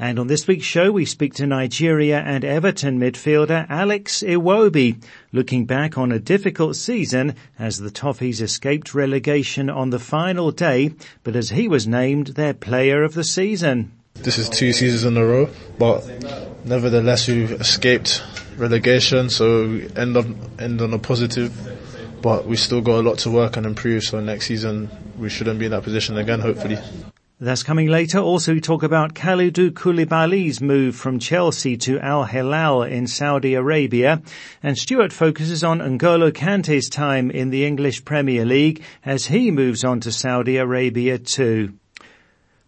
And on this week's show, we speak to Nigeria and Everton midfielder Alex Iwobi, looking back on a difficult season as the Toffees escaped relegation on the final day, but as he was named their player of the season. This is two seasons in a row, but nevertheless we escaped relegation, so end on, end on a positive, but we still got a lot to work and improve, so next season we shouldn't be in that position again, hopefully. That's coming later. Also, we talk about Kalidou Koulibaly's move from Chelsea to Al Hilal in Saudi Arabia. And Stuart focuses on N'Golo Kante's time in the English Premier League as he moves on to Saudi Arabia too.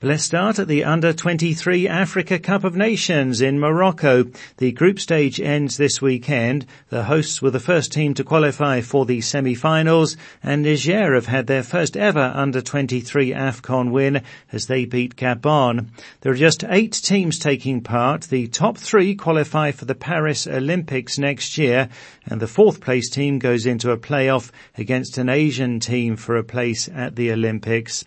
Let's start at the Under-23 Africa Cup of Nations in Morocco. The group stage ends this weekend. The hosts were the first team to qualify for the semi-finals and Niger have had their first ever Under-23 AFCON win as they beat Gabon. There are just eight teams taking part. The top three qualify for the Paris Olympics next year and the fourth place team goes into a playoff against an Asian team for a place at the Olympics.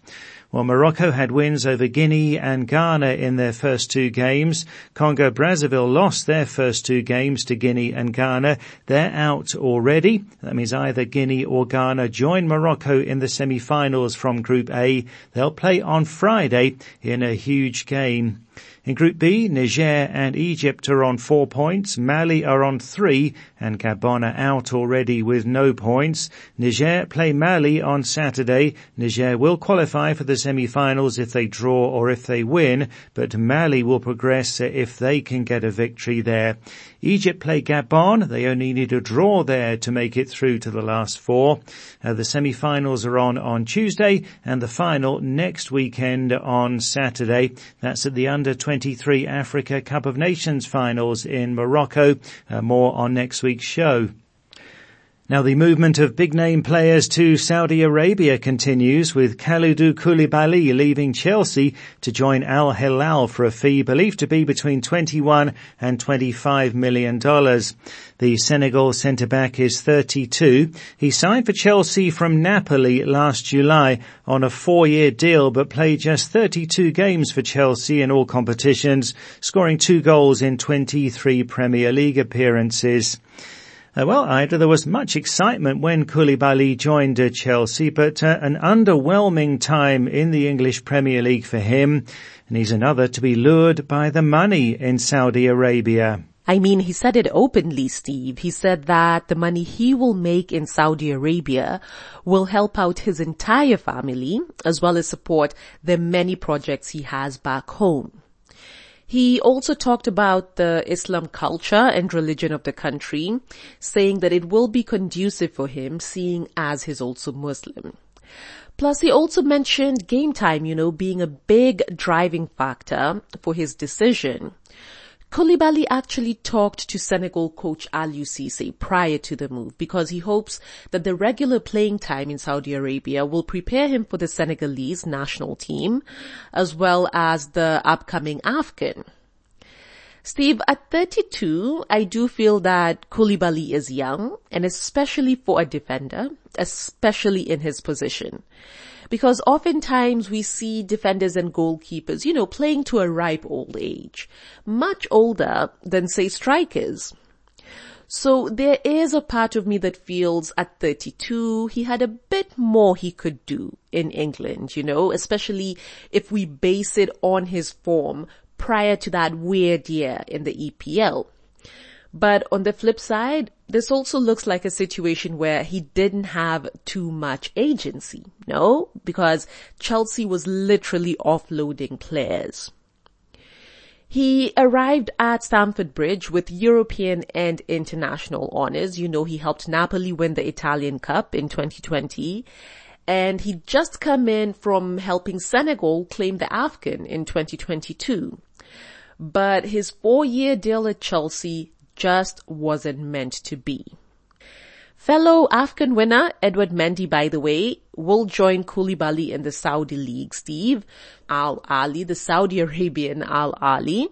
Well, Morocco had wins over Guinea and Ghana in their first two games. Congo Brazzaville lost their first two games to Guinea and Ghana. They're out already. That means either Guinea or Ghana join Morocco in the semi-finals from Group A. They'll play on Friday in a huge game. In Group B, Niger and Egypt are on four points, Mali are on three, and Gabon are out already with no points. Niger play Mali on Saturday. Niger will qualify for the semi-finals if they draw or if they win, but Mali will progress if they can get a victory there. Egypt play Gabon. They only need a draw there to make it through to the last four. Uh, the semi-finals are on on Tuesday and the final next weekend on Saturday. That's at the under 23 Africa Cup of Nations finals in Morocco. Uh, more on next week's show. Now the movement of big name players to Saudi Arabia continues with Kalidou Koulibaly leaving Chelsea to join Al Hilal for a fee believed to be between 21 and 25 million dollars. The Senegal centre-back is 32. He signed for Chelsea from Napoli last July on a four-year deal but played just 32 games for Chelsea in all competitions, scoring two goals in 23 Premier League appearances. Uh, well, Ida, there was much excitement when Koulibaly joined uh, Chelsea, but uh, an underwhelming time in the English Premier League for him, and he's another to be lured by the money in Saudi Arabia. I mean, he said it openly, Steve. He said that the money he will make in Saudi Arabia will help out his entire family as well as support the many projects he has back home. He also talked about the Islam culture and religion of the country, saying that it will be conducive for him seeing as he's also Muslim. Plus he also mentioned game time, you know, being a big driving factor for his decision. Koulibaly actually talked to Senegal coach Aliou Cisse prior to the move because he hopes that the regular playing time in Saudi Arabia will prepare him for the Senegalese national team as well as the upcoming AFCON. Steve, at 32, I do feel that Koulibaly is young and especially for a defender, especially in his position because oftentimes we see defenders and goalkeepers, you know, playing to a ripe old age, much older than say strikers. So there is a part of me that feels at 32, he had a bit more he could do in England, you know, especially if we base it on his form prior to that weird year in the EPL. But on the flip side, this also looks like a situation where he didn't have too much agency, no? Because Chelsea was literally offloading players. He arrived at Stamford Bridge with European and international honors. You know, he helped Napoli win the Italian Cup in 2020 and he'd just come in from helping Senegal claim the AFCON in 2022. But his four year deal at Chelsea just wasn't meant to be. Fellow AFCON winner Edouard Mendy, by the way, will join Koulibaly in the Saudi League, Steve. Al Ahli, the Saudi Arabian Al Ahli.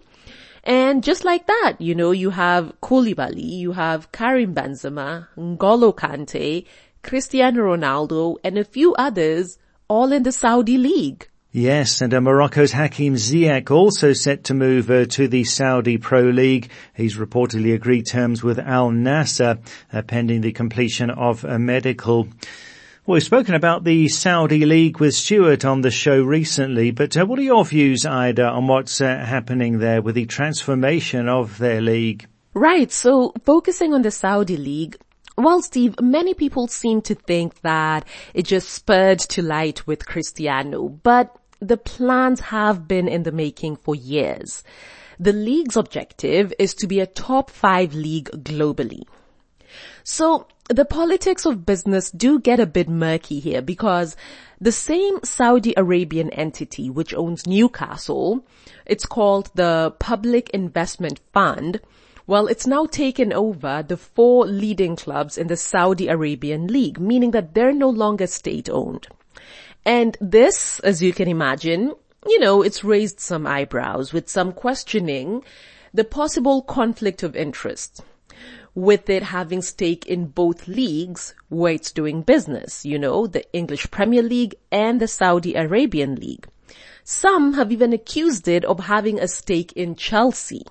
And just like that, you know, you have Koulibaly, you have Karim Benzema, N'Golo Kante, Cristiano Ronaldo, and a few others, all in the Saudi League. Yes, and uh, Morocco's Hakim Ziyech also set to move uh, to the Saudi Pro League. He's reportedly agreed terms with Al Nassr, uh, pending the completion of a medical. Well, we've spoken about the Saudi League with Stuart on the show recently, but uh, what are your views, Ida, on what's uh, happening there with the transformation of their league? Right, so focusing on the Saudi League, well, Steve, many people seem to think that it just spurred to light with Cristiano, but the plans have been in the making for years. The league's objective is to be a top five league globally. So the politics of business do get a bit murky here because the same Saudi Arabian entity which owns Newcastle, it's called the Public Investment Fund, well, it's now taken over the four leading clubs in the Saudi Arabian League, meaning that they're no longer state owned. And this, as you can imagine, you know, it's raised some eyebrows with some questioning the possible conflict of interest with it having stake in both leagues where it's doing business, you know, the English Premier League and the Saudi Arabian League. Some have even accused it of having a stake in Chelsea.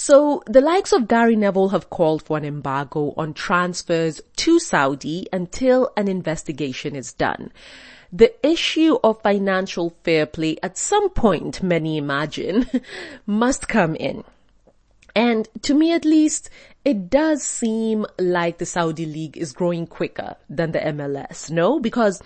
So the likes of Gary Neville have called for an embargo on transfers to Saudi until an investigation is done. The issue of financial fair play at some point, many imagine, must come in. And to me at least, it does seem like the Saudi League is growing quicker than the MLS, no? Because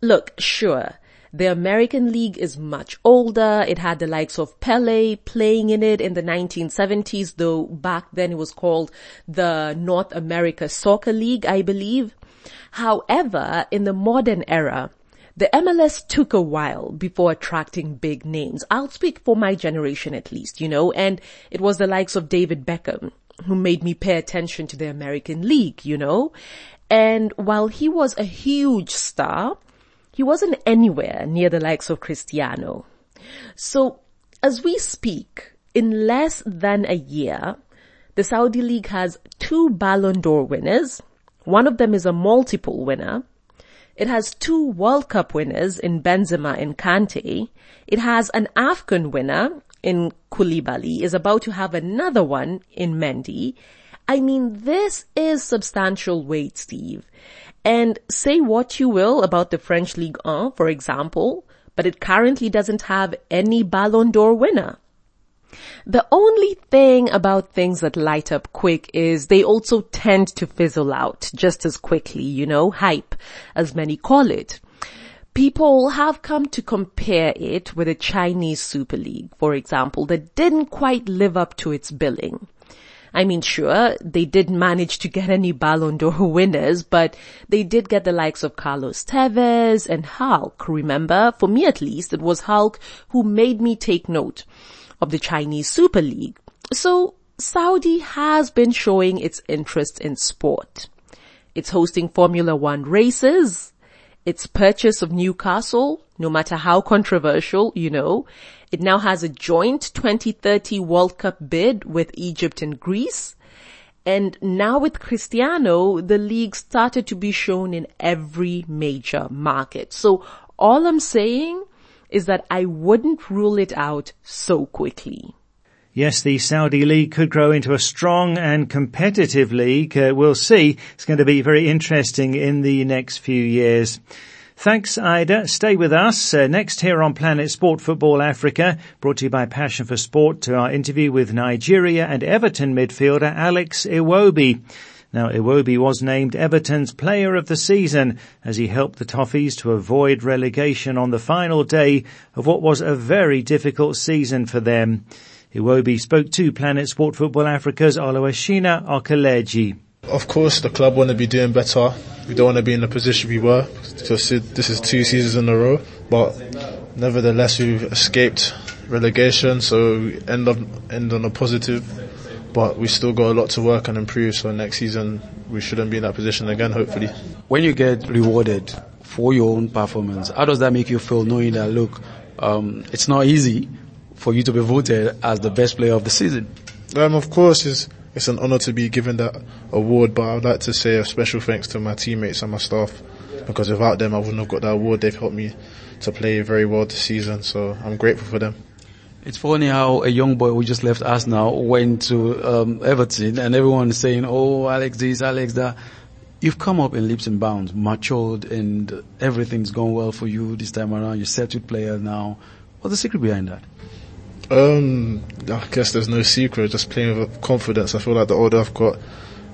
look, sure, the American League is much older. It had the likes of Pele playing in it in the 1970s, though back then it was called the North America Soccer League, I believe. However, in the modern era, the MLS took a while before attracting big names. I'll speak for my generation at least, you know, and it was the likes of David Beckham who made me pay attention to the American League, you know. And while he was a huge star, he wasn't anywhere near the likes of Cristiano. So as we speak, in less than a year, the Saudi League has two Ballon d'Or winners. One of them is a multiple winner. It has two World Cup winners in Benzema and Kante. It has an AFCON winner in Koulibaly, is about to have another one in Mendy. I mean, this is substantial weight, Steve. And say what you will about the French Ligue 1, for example, but it currently doesn't have any Ballon d'Or winner. The only thing about things that light up quick is they also tend to fizzle out just as quickly, you know, hype, as many call it. People have come to compare it with the Chinese Super League, for example, that didn't quite live up to its billing. I mean, sure, they did manage to get any Ballon d'Or winners, but they did get the likes of Carlos Tevez and Hulk. Remember, for me at least, it was Hulk who made me take note of the Chinese Super League. So Saudi has been showing its interest in sport. It's hosting Formula One races. Its purchase of Newcastle, no matter how controversial, you know, it now has a joint 2030 World Cup bid with Egypt and Greece. And now with Cristiano, the league started to be shown in every major market. So all I'm saying is that I wouldn't rule it out so quickly. Yes, the Saudi League could grow into a strong and competitive league. Uh, we'll see. It's going to be very interesting in the next few years. Thanks, Ida. Stay with us. Uh, next here on Planet Sport Football Africa, brought to you by Passion for Sport, to our interview with Nigeria and Everton midfielder Alex Iwobi. Now, Iwobi was named Everton's Player of the Season as he helped the Toffees to avoid relegation on the final day of what was a very difficult season for them. Iwobi spoke to Planet Sport Football Africa's Oluwashina Okeleji. Of course, the club want to be doing better. We don't want to be in the position we were because this is two seasons in a row. But nevertheless, we've escaped relegation, so end up end on a positive. but we still got a lot to work and improve. So next season we shouldn't be in that position again. Hopefully. When you get rewarded for your own performance, how does that make you feel knowing that look, um, it's not easy for you to be voted as the best player of the season? Um, of course, it's it's an honour to be given that award, but I would like to say a special thanks to my teammates and my staff because without them I wouldn't have got that award. They've helped me to play very well this season, so I'm grateful for them. It's funny how a young boy who just left us now went to um, Everton and everyone's saying, oh, Alex this, Alex that. You've come up in leaps and bounds, matured and everything's gone well for you this time around. You're set with players now. What's the secret behind that? Um, I guess there's no secret, just playing with confidence. I feel like the older I've got,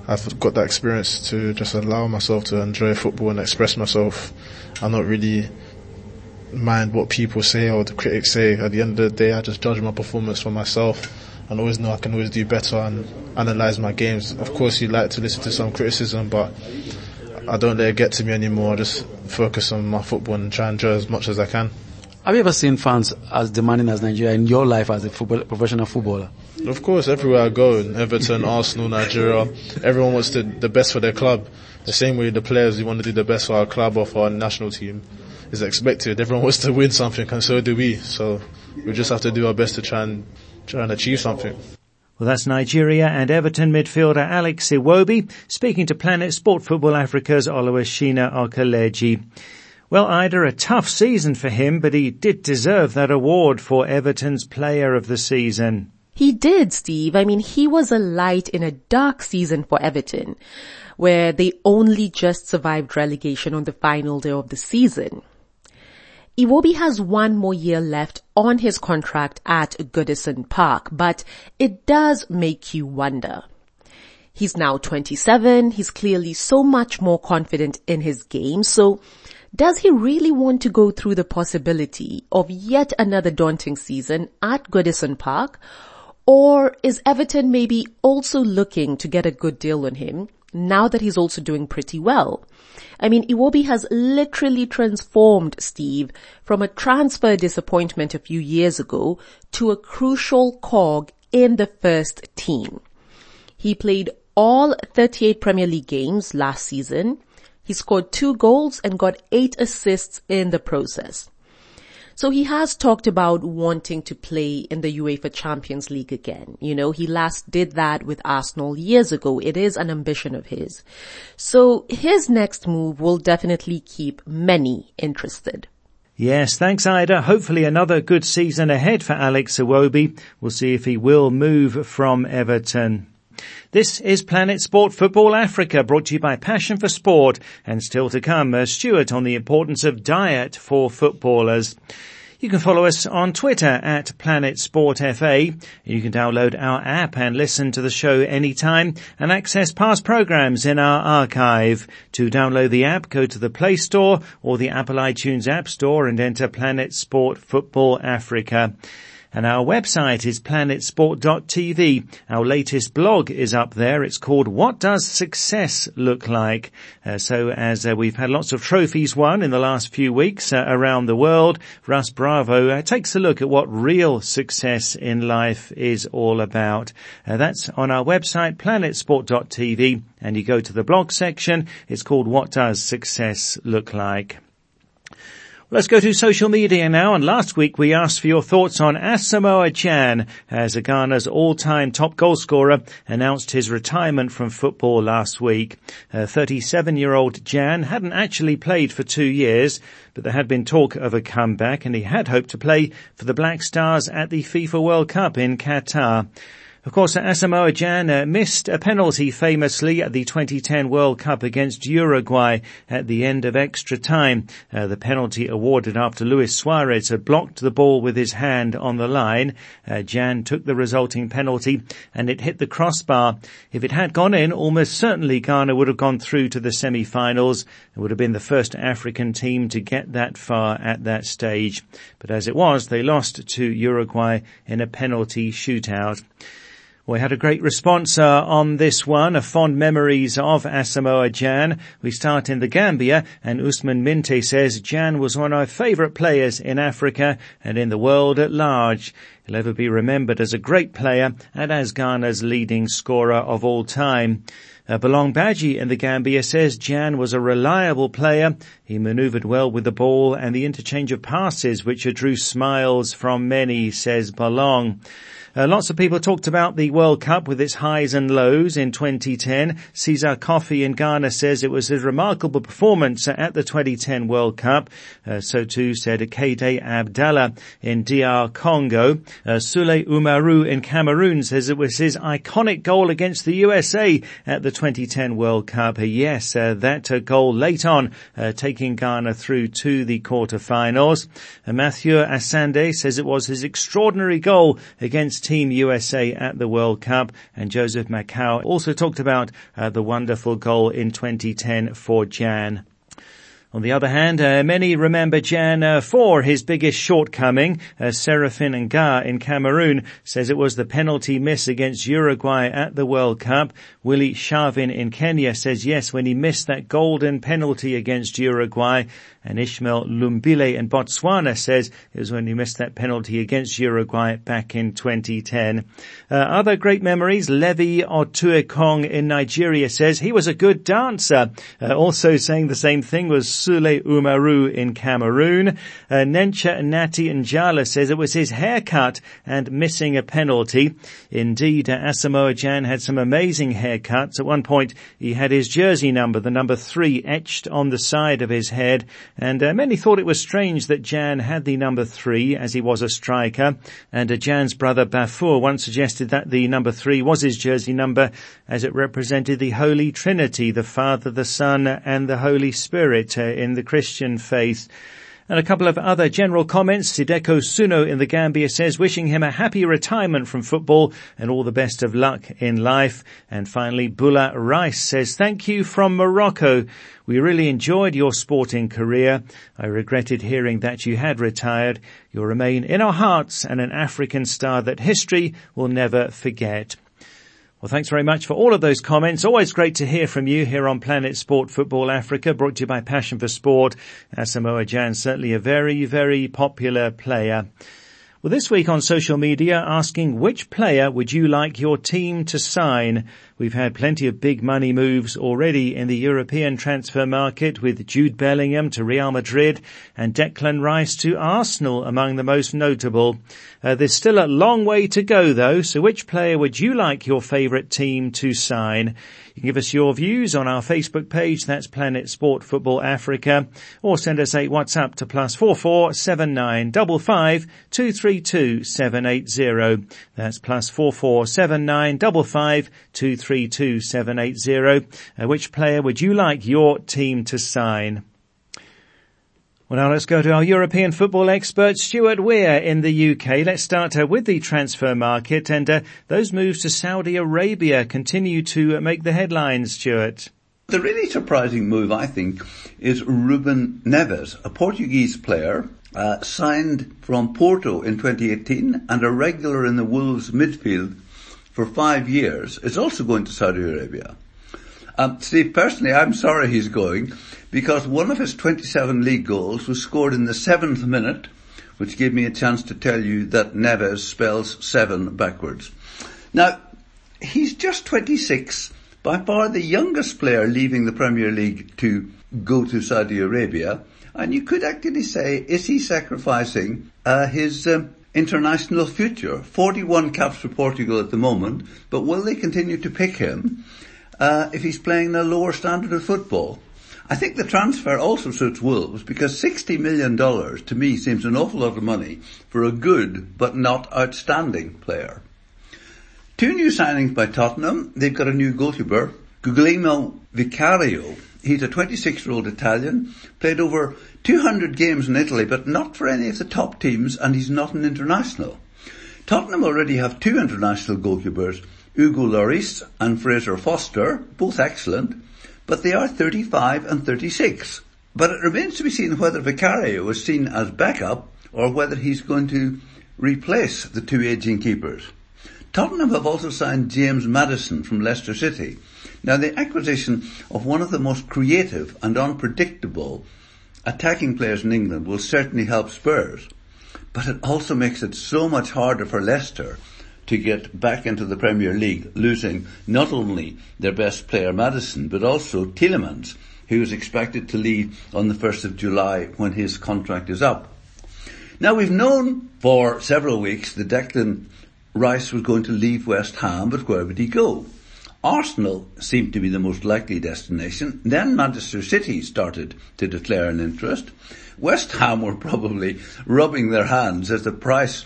I've got that experience to just allow myself to enjoy football and express myself. I'm not really mind what people say or the critics say. At the end of the day, I just judge my performance for myself and always know I can always do better and analyze my games. Of course, you like to listen to some criticism, but I don't let it get to me anymore. I just focus on my football and try and enjoy as much as I can. Have you ever seen fans as demanding as Nigeria in your life as a football, professional footballer? Of course, everywhere I go, in Everton, Arsenal, Nigeria, everyone wants to, the best for their club. The same way the players, we want to do the best for our club or for our national team is expected. Everyone wants to win something, and so do we. So we just have to do our best to try and try and achieve something. Well, that's Nigeria and Everton midfielder Alex Iwobi speaking to Planet Sport Football Africa's Oluwashina Okeleji. Well, Ida, a tough season for him, but he did deserve that award for Everton's Player of the Season. He did, Steve. I mean, he was a light in a dark season for Everton, where they only just survived relegation on the final day of the season. Iwobi has one more year left on his contract at Goodison Park, but it does make you wonder. He's now 27. He's clearly so much more confident in his game. So does he really want to go through the possibility of yet another daunting season at Goodison Park? Or is Everton maybe also looking to get a good deal on him now that he's also doing pretty well? I mean, Iwobi has literally transformed Steve from a transfer disappointment a few years ago to a crucial cog in the first team. He played all 38 Premier League games last season. He scored two goals and got eight assists in the process. So he has talked about wanting to play in the UEFA Champions League again. You know, he last did that with Arsenal years ago. It is an ambition of his. So his next move will definitely keep many interested. Yes, thanks Ida. Hopefully another good season ahead for Alex Iwobi. We'll see if he will move from Everton. This is Planet Sport Football Africa brought to you by Passion for Sport and still to come, uh, Stuart on the importance of diet for footballers. You can follow us on Twitter at Planet Sport FA. You can download our app and listen to the show anytime and access past programs in our archive. To download the app, go to the Play Store or the Apple iTunes App Store and enter Planet Sport Football Africa. And our website is planetsport.tv. Our latest blog is up there. It's called What Does Success Look Like? Uh, so as uh, we've had lots of trophies won in the last few weeks uh, around the world, Russ Bravo uh, takes a look at what real success in life is all about. Uh, that's on our website, planetsport.tv, and you go to the blog section. It's called What Does Success Look Like? Let's go to social media now. And last week we asked for your thoughts on Asamoah Gyan as Ghana's all-time top goal scorer announced his retirement from football last week. 37-year-old Gyan hadn't actually played for two years, but there had been talk of a comeback and he had hoped to play for the Black Stars at the FIFA World Cup in Qatar. Of course, Asamoah Gyan uh, missed a penalty famously at the 2010 World Cup against Uruguay at the end of extra time. Uh, the penalty awarded after Luis Suarez had blocked the ball with his hand on the line. Uh, Gyan took the resulting penalty and it hit the crossbar. If it had gone in, almost certainly Ghana would have gone through to the semi-finals. It would have been the first African team to get that far at that stage. But as it was, they lost to Uruguay in a penalty shootout. We had a great response uh, on this one, uh, fond memories of Asamoah Gyan. We start in the Gambia, and Usman Minte says Gyan was one of my favourite players in Africa and in the world at large. He'll ever be remembered as a great player and as Ghana's leading scorer of all time. Uh, Belong Badji in the Gambia says Gyan was a reliable player. He manoeuvred well with the ball and the interchange of passes which drew smiles from many, says Belong. Uh, lots of people talked about the World Cup with its highs and lows in 2010. Cesar Coffey in Ghana says it was a remarkable performance at the 2010 World Cup. Uh, so too said Kade Abdallah in DR Congo. Uh, Sule Umaru in Cameroon says it was his iconic goal against the USA at the 2010 World Cup. Uh, yes, uh, that uh, goal late on, uh, taking Ghana through to the quarterfinals. Matthew Asande says it was his extraordinary goal against Team USA at the World Cup. And Joseph Macau also talked about uh, the wonderful goal in 2010 for Gyan. On the other hand, uh, many remember Gyan uh, for his biggest shortcoming. Uh, Seraphin Nga in Cameroon says it was the penalty miss against Uruguay at the World Cup. Willie Shavin in Kenya says yes, when he missed that golden penalty against Uruguay. And Ishmael Lumbile in Botswana says it was when he missed that penalty against Uruguay back in 2010. Uh, other great memories, Levi Otuekong in Nigeria says he was a good dancer. Uh, also saying the same thing was Sule Umaru in Cameroon. Uh, Nencha Nati Njala says it was his haircut and missing a penalty. Indeed, uh, Asamoah Gyan had some amazing haircuts. At one point, he had his jersey number, the number three, etched on the side of his head and uh, many thought it was strange that Gyan had the number three as he was a striker. And uh, Gyan's brother Bafour once suggested that the number three was his jersey number as it represented the Holy Trinity, the Father, the Son and the Holy Spirit uh, in the Christian faith. And a couple of other general comments. Sideko Suno in the Gambia says, wishing him a happy retirement from football and all the best of luck in life. And finally, Bula Rice says, thank you from Morocco. We really enjoyed your sporting career. I regretted hearing that you had retired. You'll remain in our hearts and an African star that history will never forget. Well, thanks very much for all of those comments. Always great to hear from you here on Planet Sport Football Africa, brought to you by Passion for Sport. Asamoah Gyan, certainly a very, very popular player. Well, this week on social media, asking which player would you like your team to sign? We've had plenty of big money moves already in the European transfer market with Jude Bellingham to Real Madrid and Declan Rice to Arsenal among the most notable. Uh, there's still a long way to go though, so which player would you like your favourite team to sign? You can give us your views on our Facebook page, that's Planet Sport Football Africa, or send us a WhatsApp to plus four four seven nine double five two three two seven eight zero. That's plus four four seven nine double five two three two seven eight zero. Uh, which player would you like your team to sign? Well, now let's go to our European football expert, Stuart Weir in the UK. Let's start uh, with the transfer market and uh, those moves to Saudi Arabia continue to uh, make the headlines, Stuart. The really surprising move, I think, is Ruben Neves, a Portuguese player uh, signed from Porto in 2018 and a regular in the Wolves midfield for five years. Is also going to Saudi Arabia. Um, Steve, personally, I'm sorry he's going because one of his 27 league goals was scored in the seventh minute, which gave me a chance to tell you that Neves spells seven backwards. Now, he's just 26, by far the youngest player leaving the Premier League to go to Saudi Arabia, and you could actually say, is he sacrificing uh, his um, international future? 41 caps for Portugal at the moment, but will they continue to pick him uh, if he's playing a lower standard of football? I think the transfer also suits Wolves because $60 million to me seems an awful lot of money for a good but not outstanding player. Two new signings by Tottenham. They've got a new goalkeeper, Guglielmo Vicario. He's a 26 year old Italian, played over 200 games in Italy but not for any of the top teams and he's not an international. Tottenham already have two international goalkeepers, Hugo Lloris and Fraser Forster, both excellent but they are 35 and 36. But it remains to be seen whether Vicario is seen as backup or whether he's going to replace the two aging keepers. Tottenham have also signed James Maddison from Leicester City. Now the acquisition of one of the most creative and unpredictable attacking players in England will certainly help Spurs. But it also makes it so much harder for Leicester to get back into the Premier League, losing not only their best player Maddison, but also Tielemans, who is expected to leave on the 1st of July when his contract is up. Now we've known for several weeks that Declan Rice was going to leave West Ham, but where would he go? Arsenal seemed to be the most likely destination. Then Manchester City started to declare an interest. West Ham were probably rubbing their hands as the price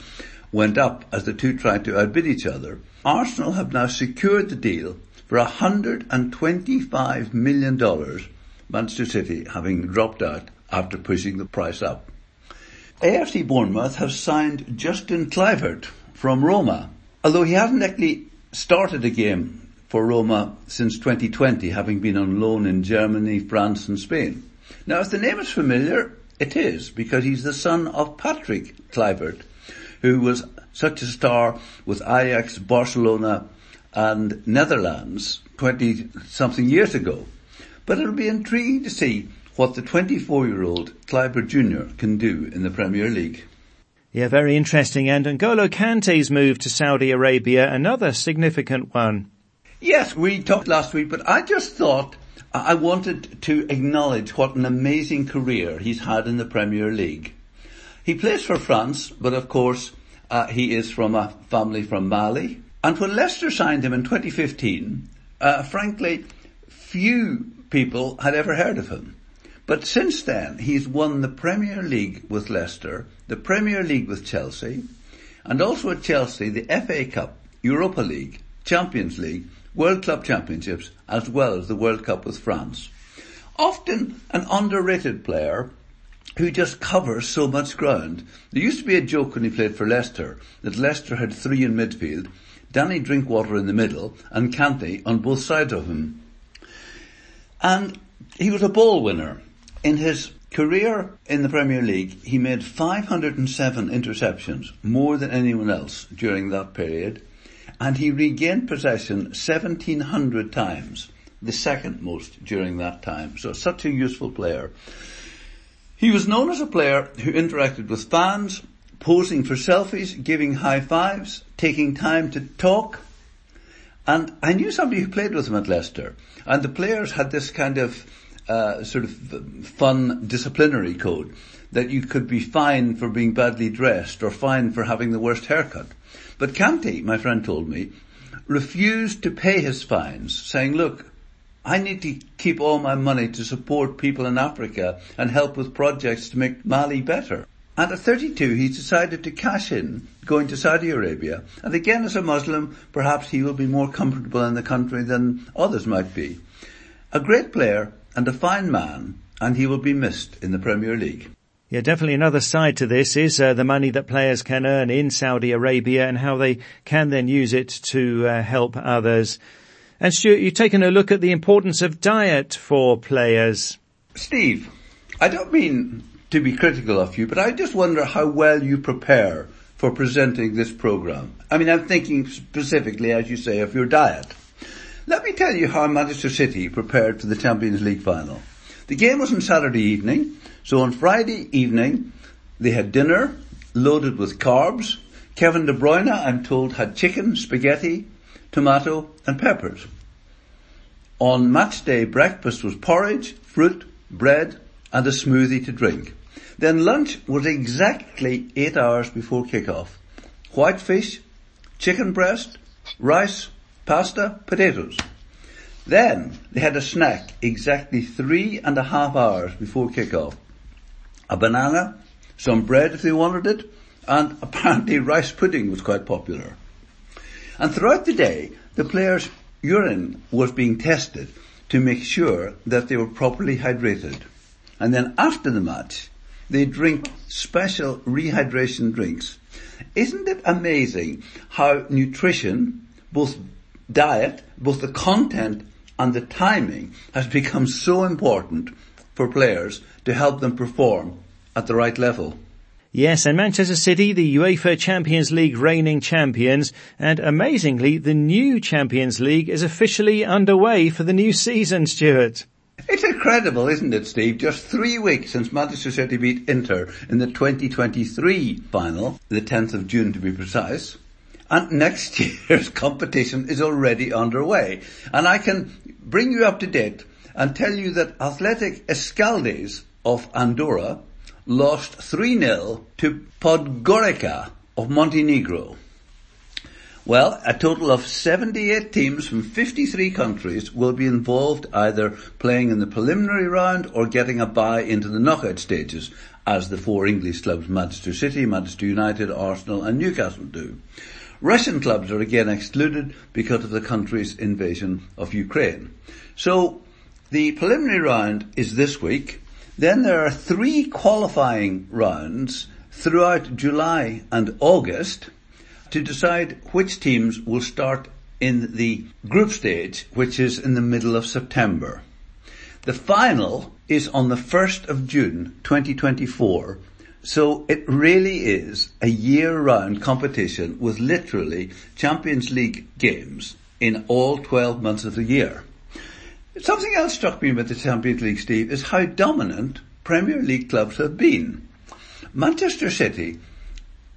went up as the two tried to outbid each other. Arsenal have now secured the deal for $125 million, Manchester City having dropped out after pushing the price up. AFC Bournemouth have signed Justin Kluivert from Roma. Although he hasn't actually started a game for Roma since 2020, having been on loan in Germany, France and Spain. Now if the name is familiar, it is, because he's the son of Patrick Kluivert, who was such a star with Ajax, Barcelona and Netherlands 20 something years ago. But it'll be intriguing to see what the 24 year old Kluivert Jr. can do in the Premier League. Yeah, very interesting. And N'Golo Kante's move to Saudi Arabia, another significant one. Yes, we talked last week, but I just thought I wanted to acknowledge what an amazing career he's had in the Premier League. He plays for France, but of course, uh, he is from a family from Mali. And when Leicester signed him in 2015, uh, frankly, few people had ever heard of him. But since then, he's won the Premier League with Leicester, the Premier League with Chelsea, and also at Chelsea, the FA Cup, Europa League, Champions League, World Club Championships, as well as the World Cup with France. Often an underrated player who just covers so much ground. There used to be a joke when he played for Leicester that Leicester had three in midfield, Danny Drinkwater in the middle, and Kante on both sides of him. And he was a ball winner. In his career in the Premier League, he made 507 interceptions, more than anyone else during that period, and he regained possession 1700 times, the second most during that time. So such a useful player. He was known as a player who interacted with fans, posing for selfies, giving high fives, taking time to talk. And I knew somebody who played with him at Leicester, and the players had this kind of uh, sort of fun disciplinary code that you could be fined for being badly dressed or fined for having the worst haircut. But Kante, my friend told me, refused to pay his fines, saying, look, I need to keep all my money to support people in Africa and help with projects to make Mali better. And at 32, he decided to cash in, going to Saudi Arabia. And again, as a Muslim, perhaps he will be more comfortable in the country than others might be. A great player, and a fine man, and he will be missed in the Premier League. Yeah, definitely another side to this is uh, the money that players can earn in Saudi Arabia and how they can then use it to uh, help others. And Stuart, you've taken a look at the importance of diet for players. Steve, I don't mean to be critical of you, but I just wonder how well you prepare for presenting this program. I mean, I'm thinking specifically, as you say, of your diet. Let me tell you how Manchester City prepared for the Champions League final. The game was on Saturday evening, so on Friday evening they had dinner loaded with carbs. Kevin De Bruyne, I'm told, had chicken, spaghetti, tomato and peppers. On match day breakfast was porridge, fruit, bread and a smoothie to drink. Then lunch was exactly eight hours before kick-off. White fish, chicken breast, rice, pasta, potatoes. Then they had a snack exactly three and a half hours before kick-off. A banana, some bread if they wanted it, and apparently rice pudding was quite popular. And throughout the day, the players' urine was being tested to make sure that they were properly hydrated. And then after the match, they drink special rehydration drinks. Isn't it amazing how nutrition, both diet, both the content and the timing has become so important for players to help them perform at the right level. Yes, and Manchester City, the UEFA Champions League reigning champions, and amazingly, the new Champions League is officially underway for the new season, Stuart. It's incredible, isn't it, Steve? Just three weeks since Manchester City beat Inter in the 2023 final, the 10th of June to be precise. And next year's competition is already underway. And I can bring you up to date and tell you that Athletic Escaldes of Andorra lost 3-0 to Podgorica of Montenegro. Well, a total of 78 teams from 53 countries will be involved either playing in the preliminary round or getting a bye into the knockout stages, as the four English clubs Manchester City, Manchester United, Arsenal and Newcastle do. Russian clubs are again excluded because of the country's invasion of Ukraine. So, the preliminary round is this week, then there are three qualifying rounds throughout July and August to decide which teams will start in the group stage, which is in the middle of September. The final is on the 1st of June 2024, so it really is a year-round competition with literally Champions League games in all 12 months of the year. Something else struck me about the Champions League, Steve, is how dominant Premier League clubs have been. Manchester City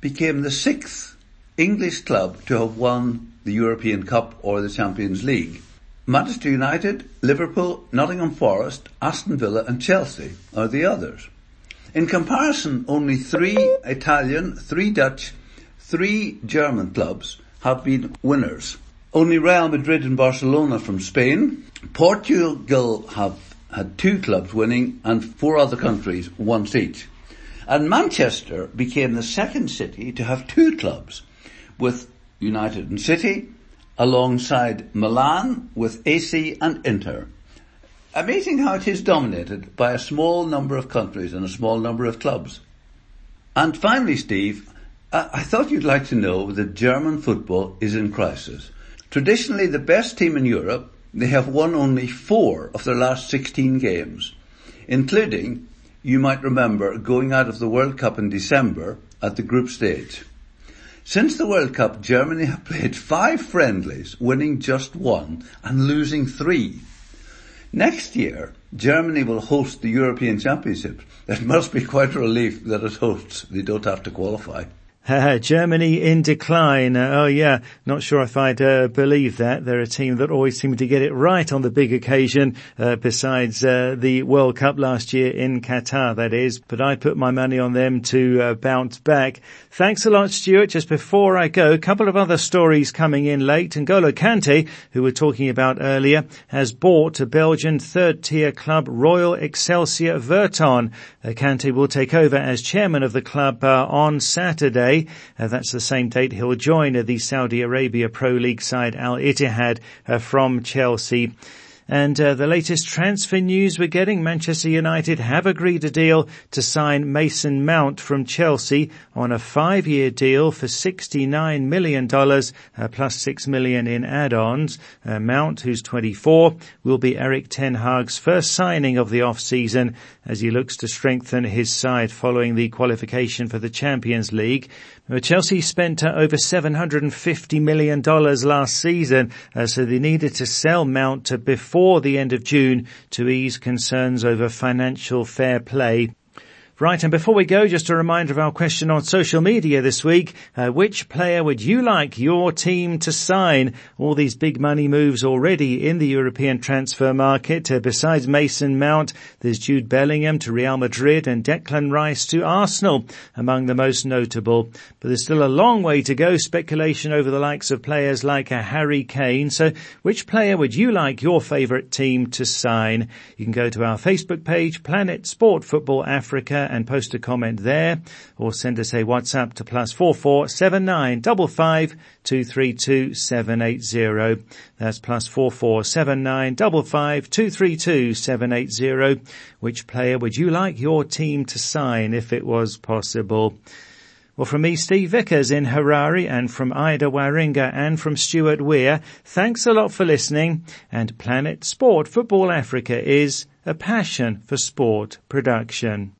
became the sixth English club to have won the European Cup or the Champions League. Manchester United, Liverpool, Nottingham Forest, Aston Villa and Chelsea are the others. In comparison, only three Italian, three Dutch, three German clubs have been winners. Only Real Madrid and Barcelona from Spain. Portugal have had two clubs winning and four other countries once each. And Manchester became the second city to have two clubs with United and City alongside Milan with AC and Inter. Amazing how it is dominated by a small number of countries and a small number of clubs. And finally, Steve, I thought you'd like to know that German football is in crisis. Traditionally the best team in Europe, they have won only four of their last 16 games, including, you might remember, going out of the World Cup in December at the group stage. Since the World Cup, Germany have played five friendlies, winning just one and losing three. Next year, Germany will host the European Championships. It must be quite a relief that as hosts they don't have to qualify. Germany in decline. Uh, oh yeah, not sure if I'd uh, believe that. They're a team that always seem to get it right on the big occasion, uh, besides uh, the World Cup last year in Qatar, that is. But I put my money on them to uh, bounce back. Thanks a lot, Stuart. Just before I go, a couple of other stories coming in late. N'Golo Kante, who we were talking about earlier, has bought a Belgian third-tier club, Royal Excelsior Virton. Uh, Kante will take over as chairman of the club on Saturday. Uh, that's the same date he'll join the Saudi Arabia Pro League side Al Ittihad uh, from Chelsea. And uh, the latest transfer news we're getting, Manchester United have agreed a deal to sign Mason Mount from Chelsea on a five-year deal for $69 million, uh, plus $6 million in add-ons. Uh, Mount, who's 24, will be Erik Ten Hag's first signing of the off-season as he looks to strengthen his side following the qualification for the Champions League. Chelsea spent uh, over $750 million last season, uh, so they needed to sell Mount before the end of June to ease concerns over financial fair play. Right, and before we go, just a reminder of our question on social media this week. Uh, which player would you like your team to sign? All these big money moves already in the European transfer market. Uh, besides Mason Mount, there's Jude Bellingham to Real Madrid and Declan Rice to Arsenal, among the most notable. But there's still a long way to go. Speculation over the likes of players like a Harry Kane. So which player would you like your favourite team to sign? You can go to our Facebook page, Planet Sport Football Africa, and post a comment there or send us a WhatsApp to plus four four seven nine double five two three two seven eight zero. That's plus four four seven nine double five two three two seven eight zero. Which player would you like your team to sign if it was possible? Well, from me, Steve Vickers in Harare and from Ida Waringa and from Stuart Weir, thanks a lot for listening and Planet Sport Football Africa is a passion for sport production.